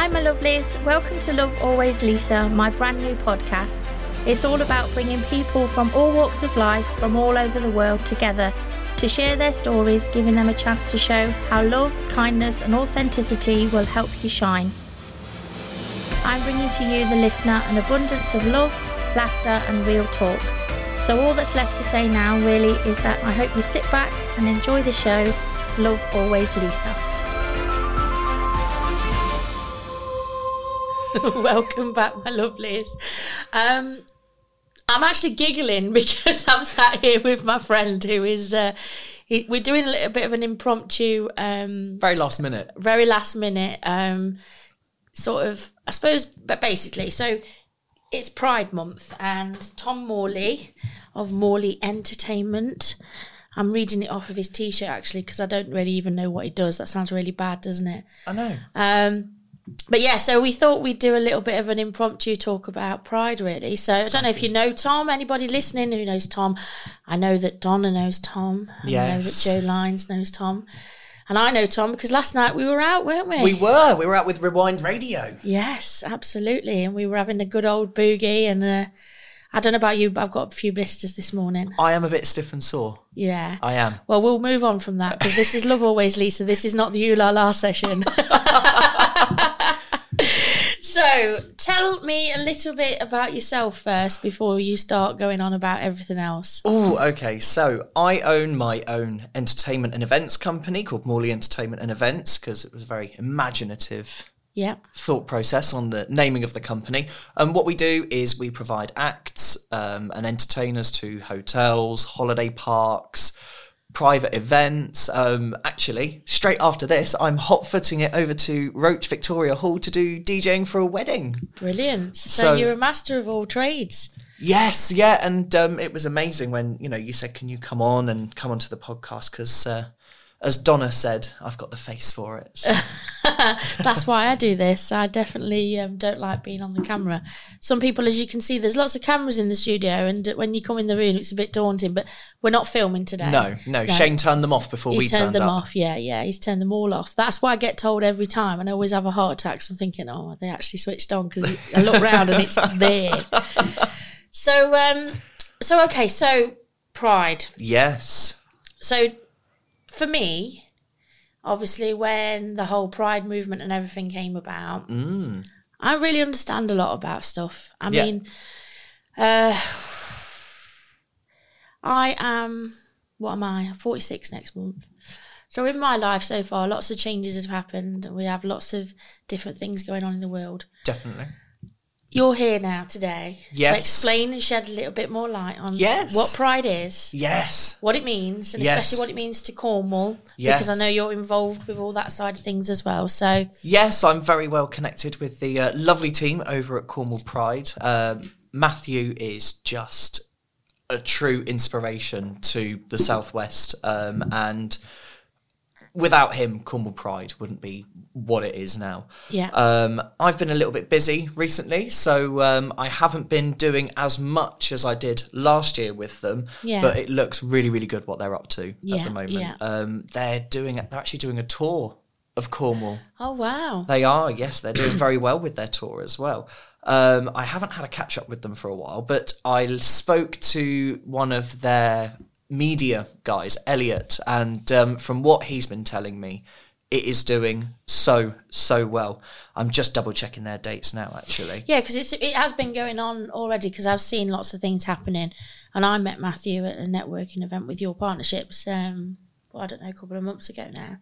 Hi, my lovelies. Welcome to Love Always Lisa, my brand new podcast. It's all about bringing people from all walks of life, from all over the world, together to share their stories, giving them a chance to show how love, kindness, and authenticity will help you shine. I'm bringing to you, the listener, an abundance of love, laughter, and real talk. So, all that's left to say now really is that I hope you sit back and enjoy the show. Love Always Lisa. Welcome back, my lovelies. Um, I'm actually giggling because I'm sat here with my friend who is. Uh, he, we're doing a little bit of an impromptu, um, Very last minute. very last minute, um, sort of. I suppose, but basically, so it's Pride Month, and Tom Morley of Morley Entertainment. I'm reading it off of his T-shirt actually because I don't really even know what he does. That sounds really bad, doesn't it? I know. Um, but yeah, so we thought we'd do a little bit of an impromptu talk about Pride, really. So I don't know if you know Tom. Anybody listening who knows Tom? I know that Donna knows Tom. I know that Joe Lyons knows Tom. And I know Tom because last night we were out, weren't we? We were. We were out with Rewind Radio. Yes, absolutely. And we were having a good old boogie. And uh, I don't know about you, but I've got a few blisters this morning. I am a bit stiff and sore. Yeah. I am. Well, we'll move on from that because this is Love Always Lisa. This is not the Ooh La La session. so, tell me a little bit about yourself first before you start going on about everything else. Oh, okay. So I own my own entertainment and events company called Morley Entertainment and Events because it was a very imaginative Yeah. thought process on the naming of the company. And what we do is we provide acts um, and entertainers to hotels, holiday parks, private events. Um, actually, straight after this, I'm hot footing it over to Roche Victoria Hall to do DJing for a wedding. Brilliant. So, So- you're a master of all trades. Yes, yeah, and um, it was amazing when you know you said, "Can you come on and come onto the podcast?" Because, uh, as Donna said, I've got the face for it. So. That's why I do this. I definitely um, don't like being on the camera. Some people, as you can see, there's lots of cameras in the studio, and when you come in the room, it's a bit daunting. But we're not filming today. no, no, Shane turned them off before He we turned turned them up. off. Yeah, yeah. He's turned them all off. That's why I get told every time, and I always have a heart attack. So I'm thinking, oh, they actually switched on because I look round and it's there. So, um, so okay, so Pride. Yes, So, for me, obviously, when the whole Pride movement and everything came about, mm. I really understand a lot about stuff. I Yeah. mean, uh, I am, what am I? 46 next month. So, in my life so far, lots of changes have happened. We have lots of different things going on in the world. definitely. You're here now today to explain and shed a little bit more light on Yes. what Pride is, Yes, what it means, and Yes. especially what it means to Cornwall, Yes. because I know you're involved with all that side of things as well. So, yes, I'm very well connected with the uh, lovely team over at Cornwall Pride. Um, Matthew is just a true inspiration to the Southwest, um, and without him, Cornwall Pride wouldn't be what it is now. yeah. Um, I've been a little bit busy recently, so um, I haven't been doing as much as I did last year with them. Yeah. But it looks really, really good what they're up to Yeah, at the moment. yeah. Um, they're doing they're actually doing a tour of Cornwall. oh, wow. They are, yes, they're doing very well with their tour as well. Um, I haven't had a catch up with them for a while, but I spoke to one of their media guys, Elliot, and um, from what he's been telling me, it is doing so so well. I'm just double checking their dates now, actually. Yeah, because it has been going on already. Because I've seen lots of things happening, and I met Matthew at a networking event with your partnerships. Um, well, I don't know, a couple of months ago now,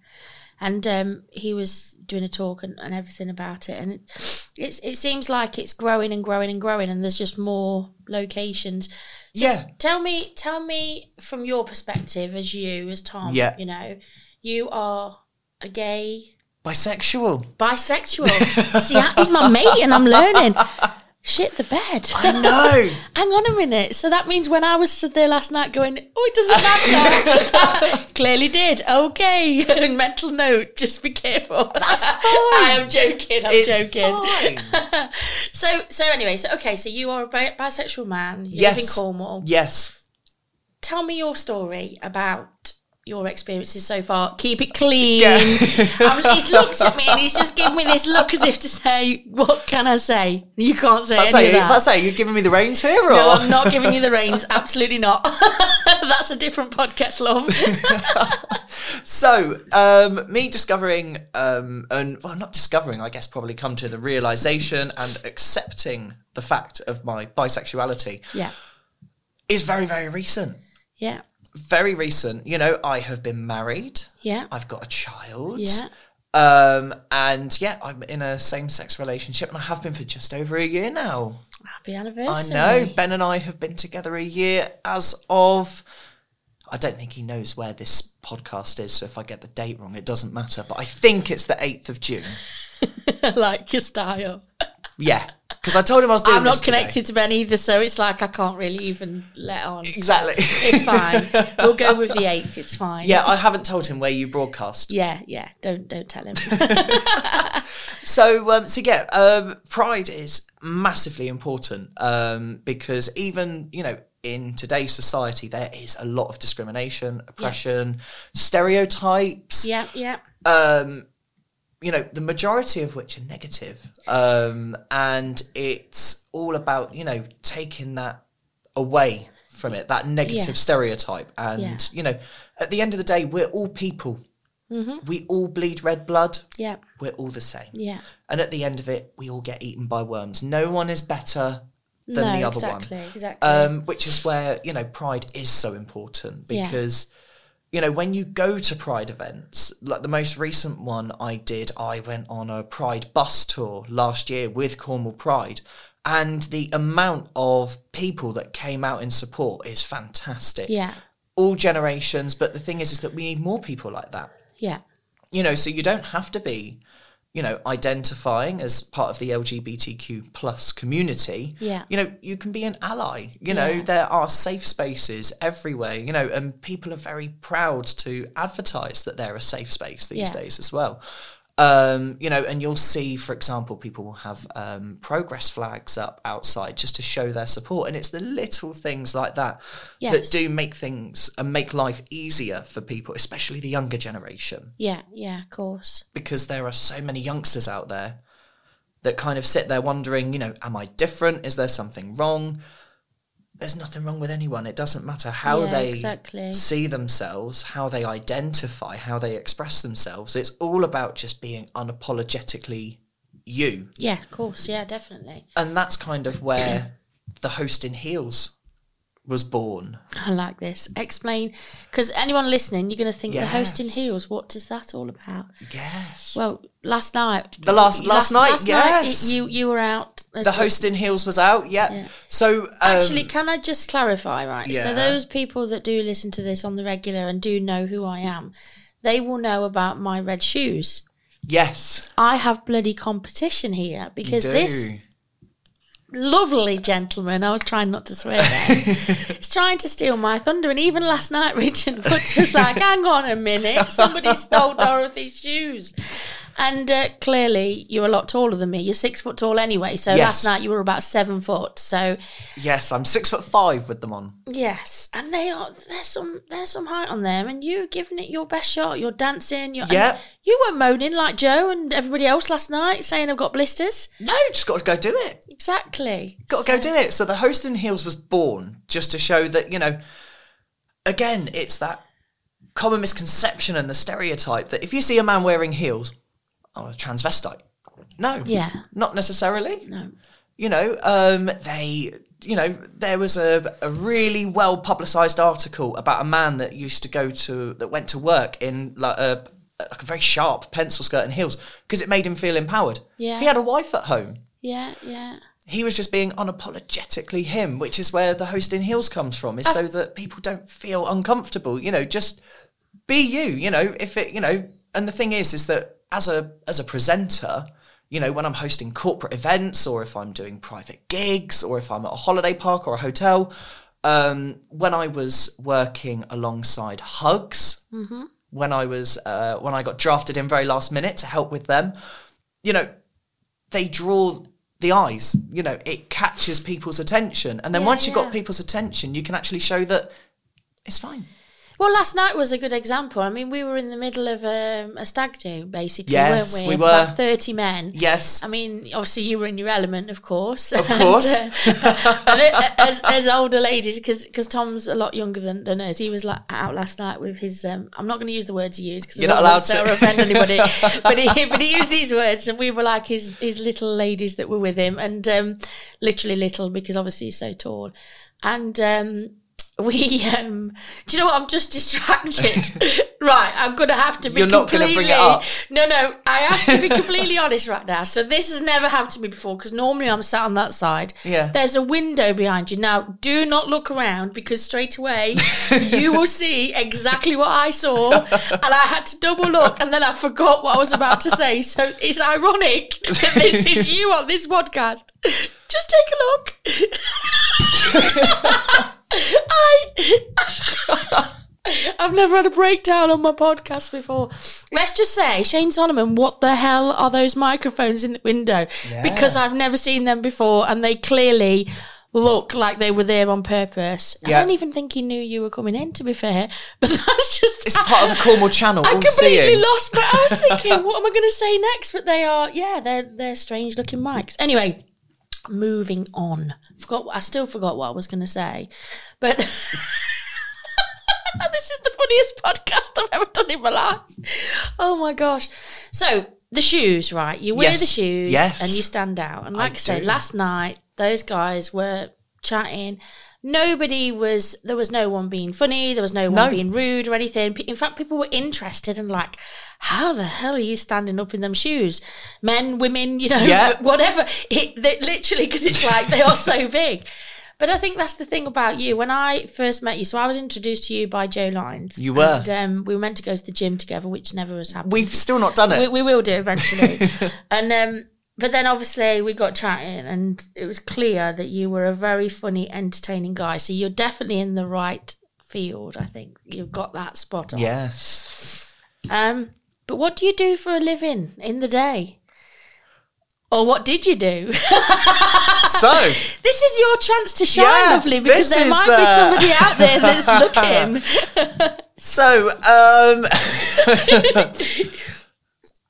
and um, he was doing a talk and, and everything about it, and it, it's it seems like it's growing and growing and growing, and there's just more locations. So Yeah. tell me, tell me from your perspective as you, as Tom. Yeah. You know, you are a gay Bisexual. bisexual. See, he's my mate, and I'm learning. Shit the bed. I know. Hang on a minute. So that means when I was stood there last night going, oh, it doesn't matter. Clearly did. Okay. Mental note. Just be careful. That's fine. I am joking. I'm it's joking. So, so anyway, so okay, so you are a bi- bisexual man. You live in Yes. Cornwall. yes. Tell me your story about your experiences so far. Keep it clean. Yeah. um, he's looked at me and he's just given me this look as if to say, "What can I say? You can't say I any of that." I say, you're giving me the reins here, or no, I'm not giving you the reins. Absolutely not. That's a different podcast, love. So, um, me discovering, um, and well, not discovering, I guess, probably come to the realization and accepting the fact of my bisexuality yeah, is very, very recent. yeah, Very recent. You know, I have been married. yeah, I've got a child. yeah. Um, and yeah, I'm in a same-sex relationship, and I have been for just over a year now. Happy anniversary. I know Ben and I have been together a year as of. I don't think he knows where this podcast is, so if I get the date wrong, it doesn't matter. But I think it's the eighth of June. like your style. Yeah, because I told him I was doing. I'm not this today. connected to Ben either, so it's like I can't really even let on. So Exactly. it's fine. We'll go with the eighth. It's fine. Yeah, I haven't told him where you broadcast. Yeah, yeah. Don't don't tell him. So, um, so yeah, um, pride is massively important um, because even you know in today's society there is a lot of discrimination, oppression, stereotypes. yeah, yeah, um, you know, the majority of which are negative. Um, and it's all about, you know, taking that away from it, that negative Yes. stereotype. And, Yeah. you know, at the end of the day, we're all people. We all bleed red blood. yeah, We're all the same. yeah. And at the end of it, we all get eaten by worms. No one is better than no, the other exactly, one Exactly. um, which is where you know pride is so important Yeah. You know when you go to pride events like the most recent one i did i went on a pride bus tour last year with cornwall pride and the amount of people that came out in support is fantastic. Yeah, all generations but the thing is is that we need more people like that. Yeah, you know so you don't have to be you know identifying as part of the lgbtq plus community Yeah. you know you can be an ally you know Yeah. there are safe spaces everywhere you know and people are very proud to advertise that they're a safe space these Yeah. days as well um, you know, and you'll see, for example, people will have um, progress flags up outside just to show their support, and it's the little things like that Yes. that do make things and make life easier for people, especially the younger generation yeah, yeah. Of course. because there are so many youngsters out there that kind of sit there wondering, you know, am I different? Is there something wrong? There's nothing wrong with anyone. It doesn't matter how Yeah, they exactly. see themselves, how they identify, how they express themselves. It's all about just being unapologetically you. Yeah, of course. Yeah, definitely. And that's kind of where the host in heels was born. I like this. Explain, because anyone listening, you're going to think the host in heels. What is that all about? Yes. Well, last night. The last- last night, Last yes. night you you were out. the host in heels was out, yeah. Yeah. So um, Actually, can I just clarify, right? So those people that do listen to this on the regular and do know who I am, they will know about my red shoes. yes, I have bloody competition here because this lovely gentleman, I was trying not to swear He's trying to steal my thunder. And even last night, Richard Woods was like, hang on a minute, somebody stole Dorothy's shoes. And uh, clearly, you're a lot taller than me. You're six foot tall anyway. So Yes. last night you were about seven foot. So yes, I'm six foot five with them on. yes, and they are there's some there's some height on them, and you're giving it your best shot. You're dancing. You're, Yeah. You weren't moaning like Joe and everybody else last night, saying I've got blisters. No, just got to go do it. Exactly. Got to go do it. So the host in heels was born just to show that you know. Again, it's that common misconception and the stereotype that if you see a man wearing heels, oh, a transvestite. No, Yeah. not necessarily. No. you know, um, they, you know, there was a, a really well publicized article about a man that used to go to, that went to work in like a, like a very sharp pencil skirt and heels because it made him feel empowered. Yeah. He had a wife at home. Yeah, yeah. He was just being unapologetically him, which is where the host in heels comes from, is so that people don't feel uncomfortable. You know, just be you. You know, if it, you know, and the thing is, is that as a as a presenter, you know, when I'm hosting corporate events or if I'm doing private gigs or if I'm at a holiday park or a hotel, um, when I was working alongside Hugs, when I was uh, when I got drafted in very last minute to help with them, you know, they draw the eyes. You know, it catches people's attention, and then Yeah, once you've yeah. got people's attention, you can actually show that it's fine. Well, last night was a good example. I mean, we were in the middle of um, a stag do, basically, Yes, weren't we we? were. About 30 men. Yes. I mean, obviously, you were in your element, of course. Of course. And, uh, and it- as, as older ladies, because Tom's a lot younger than, than us, he was like out last night with his. Um, I'm not going to use the words he used because You're not allowed to. offend anybody. but he but he used these words, and we were like his his little ladies that were with him, and um, literally little because obviously he's so tall, and. Um, we um do you know what? I'm just distracted. Right i'm gonna have to be You're not gonna completely bring it up. no no i have to be completely honest right now. So this has never happened to me before because normally i'm sat on that side. Yeah. there's a window behind you. Now do not look around because straight away you will see exactly what i saw and i had to double look and then i forgot what i was about to say. So it's ironic that this is you on this podcast. Just take a look I, I've never had a breakdown on my podcast before. Let's just say, Shane Solomon, what the hell are those microphones in the window? Because I've never seen them before and they clearly look like they were there on purpose. I don't even think he knew you were coming in, to be fair. But that's just. It's part of the Cornwall Channel. I completely lost, but I was thinking, what am I going to say next? But they are, yeah, they're they're strange looking mics. Anyway, moving on. Forgot. I still forgot what I was going to say, but this is the funniest podcast I've ever done in my life. Oh my gosh! So the shoes, right? You wear Yes. the shoes, Yes. and you stand out. And like I, I say, do. last night those guys were chatting. Nobody was. There was no one being funny. There was no one No. being rude or anything. In fact, people were interested and like, how the hell are you standing up in them shoes? Men, women, you know, Yeah. whatever. It, literally, because it's like they are so big. But I think that's the thing about you. When I first met you, so I was introduced to you by Joe Lines. You were. And um, we were meant to go to the gym together, which never has happened. We've still not done it. we, we will do eventually. and um, but then obviously we got chatting, and it was clear that you were a very funny, entertaining guy. So you're definitely in the right field. I think you've got that spot on. yes. Um, but what do you do for a living in the day? Or what did you do? So, this is your chance to shine, Yeah, lovely, because there is, might be uh, somebody out there that's looking. so, um,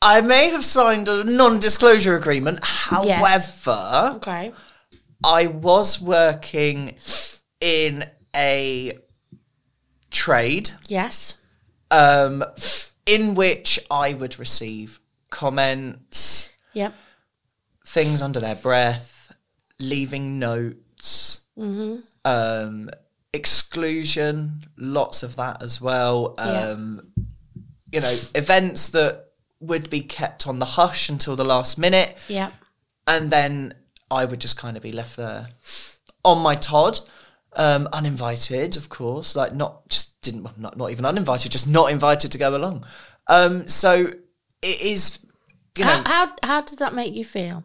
I may have signed a non-disclosure agreement. However, okay. I was working in a trade Yes. um, in which I would receive comments, Yep. Things under their breath, leaving notes, um, exclusion, lots of that as well. Yeah. Um, You know, events that would be kept on the hush until the last minute, Yep. and then I would just kind of be left there on my Todd, um, uninvited, of course, like not just didn't not not even uninvited, just not invited to go along. Um, so it is, you know, How, how how did that make you feel?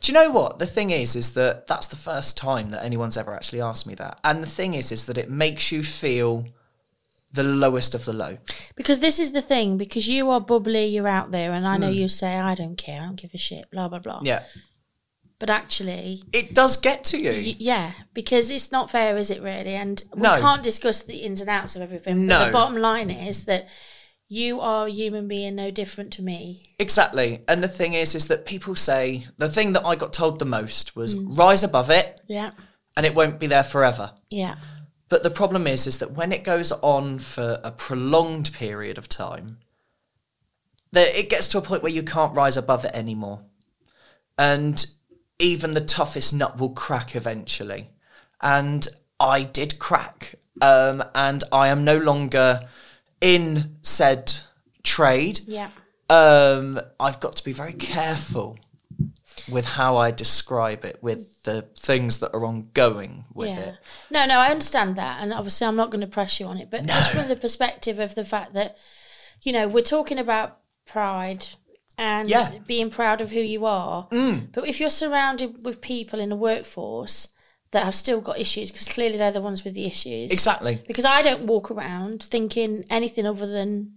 Do you know what the thing is? Is that that's the first time that anyone's ever actually asked me that, and the thing is, is that it makes you feel the lowest of the low. Because this is the thing. Because you are bubbly, you're out there, and I know Hmm. you say I don't care, I don't give a shit, blah blah blah. Yeah, But actually, it does get to you. y- yeah, because it's not fair, is it really? And we No. can't discuss the ins and outs of everything. But No. the bottom line is that you are a human being, no different to me. Exactly. And the thing is, is that people say the thing that I got told the most was Hmm. rise above it Yeah, and it won't be there forever. yeah, But the problem is, is that when it goes on for a prolonged period of time, that it gets to a point where you can't rise above it anymore. And even the toughest nut will crack eventually. And I did crack. Um, and I am no longer in said trade yeah. um, I've got to be very careful with how I describe it, with the things that are ongoing with yeah. it. No, no, I understand that, and obviously I'm not going to press you on it, but just from the perspective of the fact that, you know, we're talking about pride and Yeah. being proud of who you are, Mm. but if you're surrounded with people in the workforce that have still got issues, because clearly they're the ones with the issues. Exactly. Because I don't walk around thinking anything other than.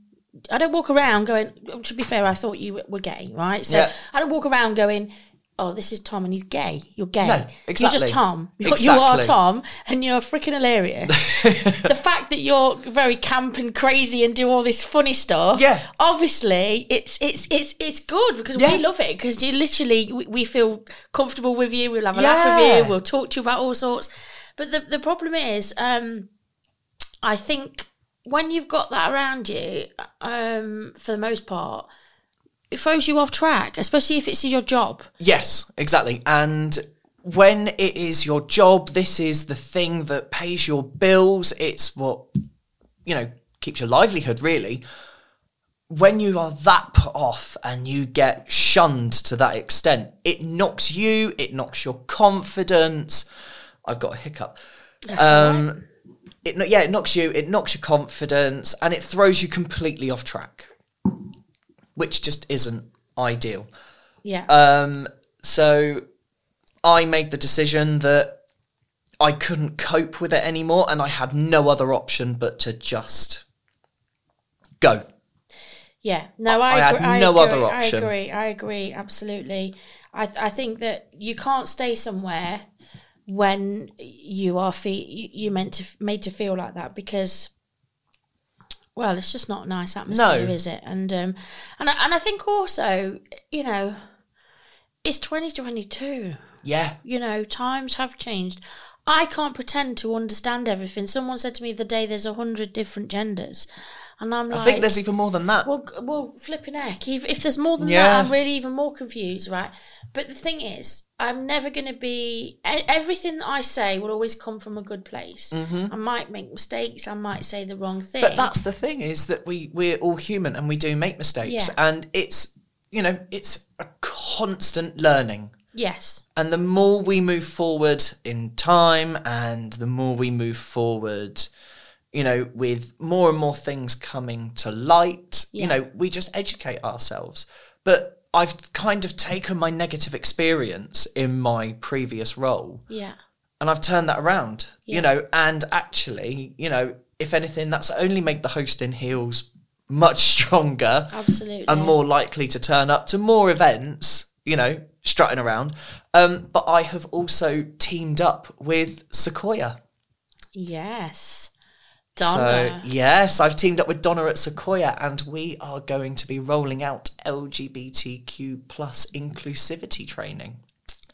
I don't walk around going. Oh, to be fair, I thought you were gay, right? So Yeah. I don't walk around going. Oh, this is Tom and he's gay. You're gay. No, You're just Tom. You're, You are Tom and you're freaking hilarious. the fact that you're very camp and crazy and do all this funny stuff. Yeah. Obviously, it's it's it's it's good because Yeah. we love it because you literally we, we feel comfortable with you. We'll have a laugh with you. We'll talk to you about all sorts. But the the problem is, um, I think when you've got that around you, um, for the most part, it throws you off track, especially if it's your job. Yes, exactly. And when it is your job, this is the thing that pays your bills. It's what, you know, keeps your livelihood, really. When you are that put off and you get shunned to that extent, it knocks you, it knocks your confidence. I've got a hiccup. That's all right. Um, it yeah, it knocks you, it knocks your confidence, and it throws you completely off track, which just isn't ideal. Yeah. Um, so I made the decision that I couldn't cope with it anymore, and I had no other option but to just go. Yeah, no, I, I had I no agree, other option. I agree. I agree. Absolutely. I I think that you can't stay somewhere when you are fe- you you meant to made to feel like that because well, it's just not a nice atmosphere, No. is it? And um and I, and I think also, you know, it's 2022 Yeah, you know, times have changed. I can't pretend to understand everything. Someone said to me the day there's a hundred different genders, and I'm like, I think there's even more than that. well, well, flipping heck. If, if there's more than Yeah. that, I'm really even more confused, right? But the thing is, I'm never going to be. Everything that I say will always come from a good place. I might make mistakes. I might say the wrong thing. Mm-hmm. But that's the thing is that we we're all human and we do make mistakes, Yeah. and it's you know it's a constant learning. yes, And the more we move forward in time and the more we move forward, you know, with more and more things coming to light, Yeah. you know, we just educate ourselves. But I've kind of taken my negative experience in my previous role yeah, and I've turned that around, Yeah. you know, and actually, you know, if anything, that's only made the host in heels much stronger absolutely. and more likely to turn up to more events, you know, strutting around. Um, but I have also teamed up with Sequoia. Yes, So, Donna. yes, I've teamed up with Donna at Sequoia and we are going to be rolling out LGBTQ plus inclusivity training.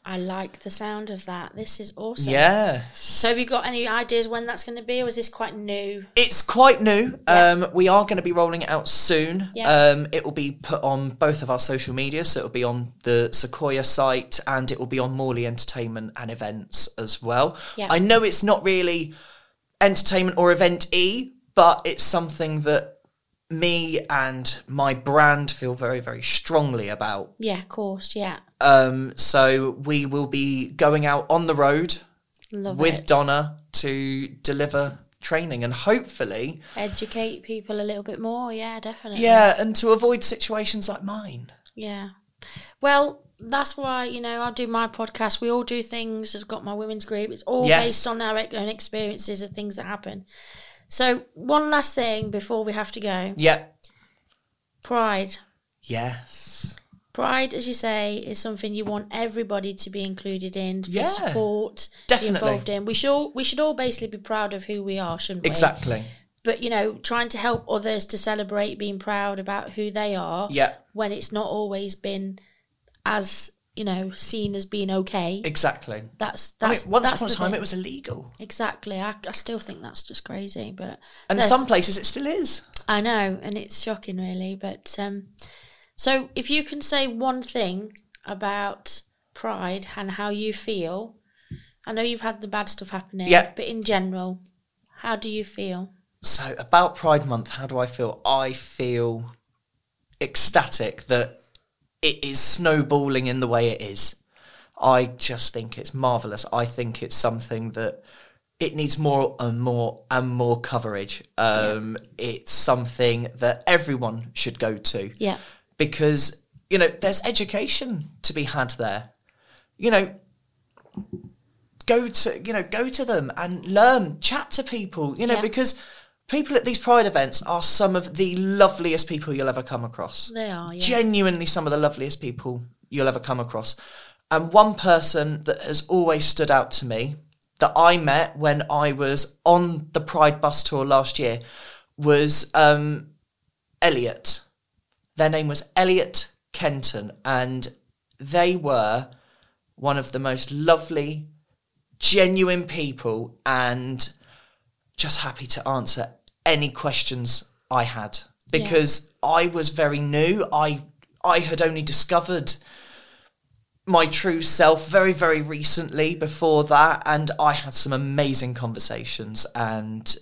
I like the sound of that. This is awesome. Yes. So, have you got any ideas when that's going to be, or is this quite new? It's quite new. Yeah. Um, we are going to be rolling it out soon. Yeah. Um, it will be put on both of our social media. So it'll be on the Sequoia site and it will be on Morley Entertainment and Events as well. Yeah. I know it's not really entertainment or event e, but it's something that me and my brand feel very, very strongly about. Yeah, of course. Yeah, Um, so we will be going out on the road love with it. Donna to deliver training and hopefully Educate people a little bit more. Yeah, definitely. Yeah, and to avoid situations like mine. Yeah. Well, that's why, you know, I do my podcast. We all do things. I've got my women's group. It's all Yes. based on our own experiences of things that happen. So, one last thing before we have to go Yeah. pride. Yes. Pride, as you say, is something you want everybody to be included in, to Yeah. support, Definitely. involved in. We should all, we should all basically be proud of who we are, shouldn't we? Exactly. But you know, trying to help others to celebrate being proud about who they are. Yeah. when it's not always been as you know seen as being okay. Exactly. That's I mean, that's once that's upon a time, thing. it was illegal, exactly. I, I still think that's just crazy, but and some places it still is. I know, and it's shocking, really. But um, so if you can say one thing about pride and how you feel, I know you've had the bad stuff happening, Yeah. but in general, how do you feel? So about Pride Month, how do I feel? I feel ecstatic that it is snowballing in the way it is. I just think it's marvelous. I think it's something that it needs more and more and more coverage. Um, It's something that everyone should go to. Yeah, because you know there's education to be had there you know go to you know go to them and learn chat to people you know Yeah. because people at these pride events are some of the loveliest people you'll ever come across they are. Yeah, genuinely some of the loveliest people you'll ever come across And one person that has always stood out to me that I met when I was on the Pride bus tour last year was um, Elliot. Their name was Elliot Kenton, and they were one of the most lovely, genuine people, and just happy to answer any questions I had because I was very new. I I had only discovered my true self very very recently before that and I had some amazing conversations and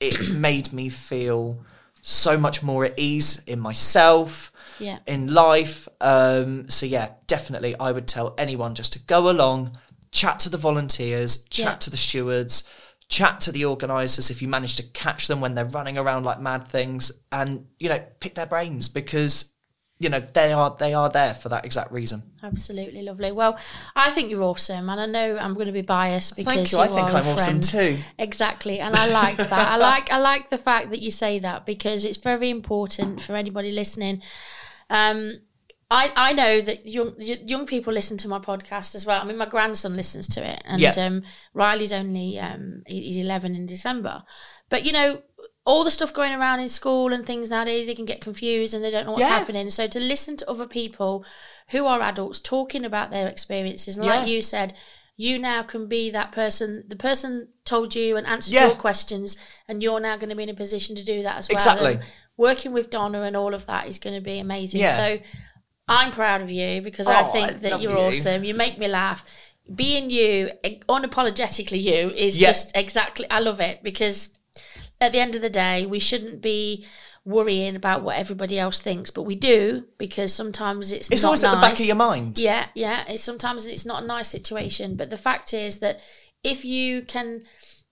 it made me feel so much more at ease in myself Yeah. in life um so yeah definitely I would tell anyone just to go along chat to the volunteers chat Yeah. to the stewards chat to the organisers if you manage to catch them when they're running around like mad things and you know pick their brains because you know they are they are there for that exact reason Absolutely lovely. Well, I think you're awesome, and I know I'm going to be biased because thank you i think i'm awesome friend. too Exactly, and I like that. I like I like the fact that you say that because it's very important for anybody listening. Um, I I know that young young people listen to my podcast as well. I mean, my grandson listens to it, and Yeah. um, Riley's only um, he's eleven in December, but you know. All the stuff going around in school and things nowadays, they can get confused and they don't know what's Yeah. happening. So to listen to other people who are adults talking about their experiences, and like you said, you now can be that person. The person told you and answered Yeah. your questions, and you're now going to be in a position to do that as well. Exactly. And working with Donna and all of that is going to be amazing. Yeah. So I'm proud of you because I Oh, think I that you're you. awesome. You make me laugh. Being you, unapologetically you, is Yeah. just exactly. I love it because at the end of the day, we shouldn't be worrying about what everybody else thinks, but we do because sometimes it's it's always at the back of your mind Yeah, yeah. It's sometimes it's not a nice situation, but the fact is that if you can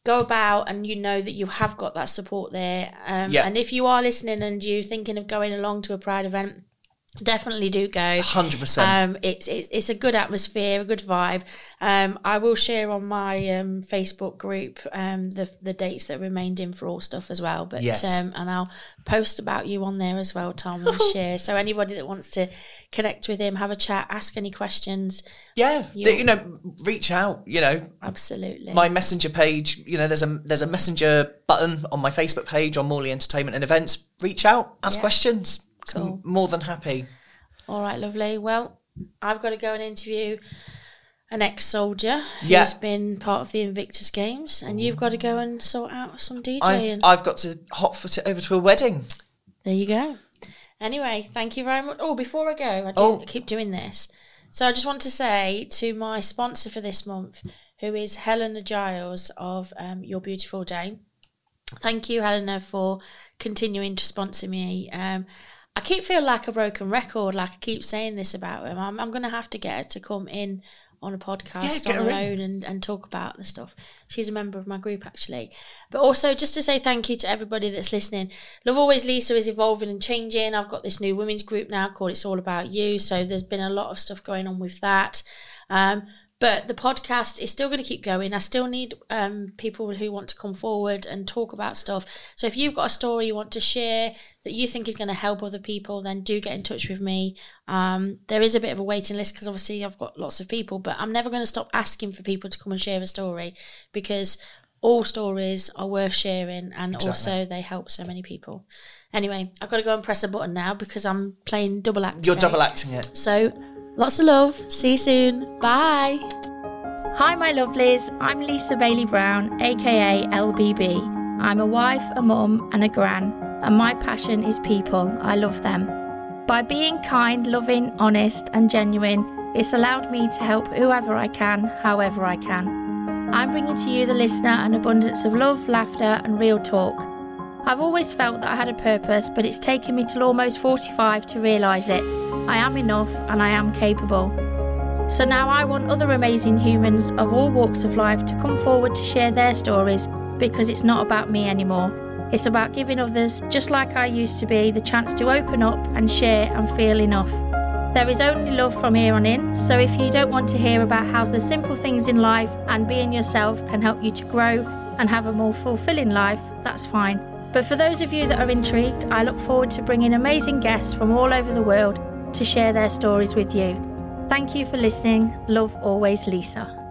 go about and you know that you have got that support there, um, Yeah. and if you are listening and you're thinking of going along to a Pride event, definitely do go. 100% Um, it's, it's it's a good atmosphere, a good vibe. Um, I will share on my um, Facebook group um, the the dates that remained in for all stuff as well. But Yes. um, and I'll post about you on there as well, Tom, and share. So anybody that wants to connect with him, have a chat, ask any questions, yeah You- you know reach out you know absolutely. my messenger page you know there's a there's a messenger button on my facebook page on morley entertainment and events reach out ask Yeah. questions Cool. More than happy All right, lovely. Well, I've got to go and interview an ex-soldier Yeah. who's been part of the Invictus Games, and you've got to go and sort out some I've, I've got to hot foot it over to a wedding There you go. Anyway, thank you very much. Oh, before I go, I do Oh. keep doing this. So I just want to say to my sponsor for this month, who is Helena Giles of um, Your Beautiful Day. Thank you, Helena, for continuing to sponsor me. Um, I keep feeling like a broken record, like I keep saying this about him. I'm, I'm going to have to get her to come in on a podcast get on her own and, and talk about the stuff. She's a member of my group actually. But also just to say thank you to everybody that's listening. Love Always Lisa is evolving and changing. I've got this new women's group now called It's All About You. So there's been a lot of stuff going on with that. Um, but the podcast is still going to keep going. I still need um, people who want to come forward and talk about stuff. So if you've got a story you want to share that you think is going to help other people, then do get in touch with me. Um, there is a bit of a waiting list because obviously I've got lots of people, but I'm never going to stop asking for people to come and share a story because all stories are worth sharing and also they help so many people. Anyway, I've got to go and press a button now because I'm playing double act. you're double acting it So lots of love. See you soon. Bye. Hi, my lovelies. I'm Lisa Bailey Brown, aka LBB. I'm a wife, a mum, and a gran, and my passion is people. I love them. By being kind, loving, honest, and genuine, it's allowed me to help whoever I can, however I can. I'm bringing to you, the listener, an abundance of love, laughter, and real talk. I've always felt that I had a purpose, but it's taken me till almost 45 to realise it. I am enough and I am capable. So now I want other amazing humans of all walks of life to come forward to share their stories because it's not about me anymore. It's about giving others, just like I used to be, the chance to open up and share and feel enough. There is only love from here on in, so if you don't want to hear about how the simple things in life and being yourself can help you to grow and have a more fulfilling life, that's fine. But for those of you that are intrigued, I look forward to bringing amazing guests from all over the world to share their stories with you. Thank you for listening. Love always, Lisa.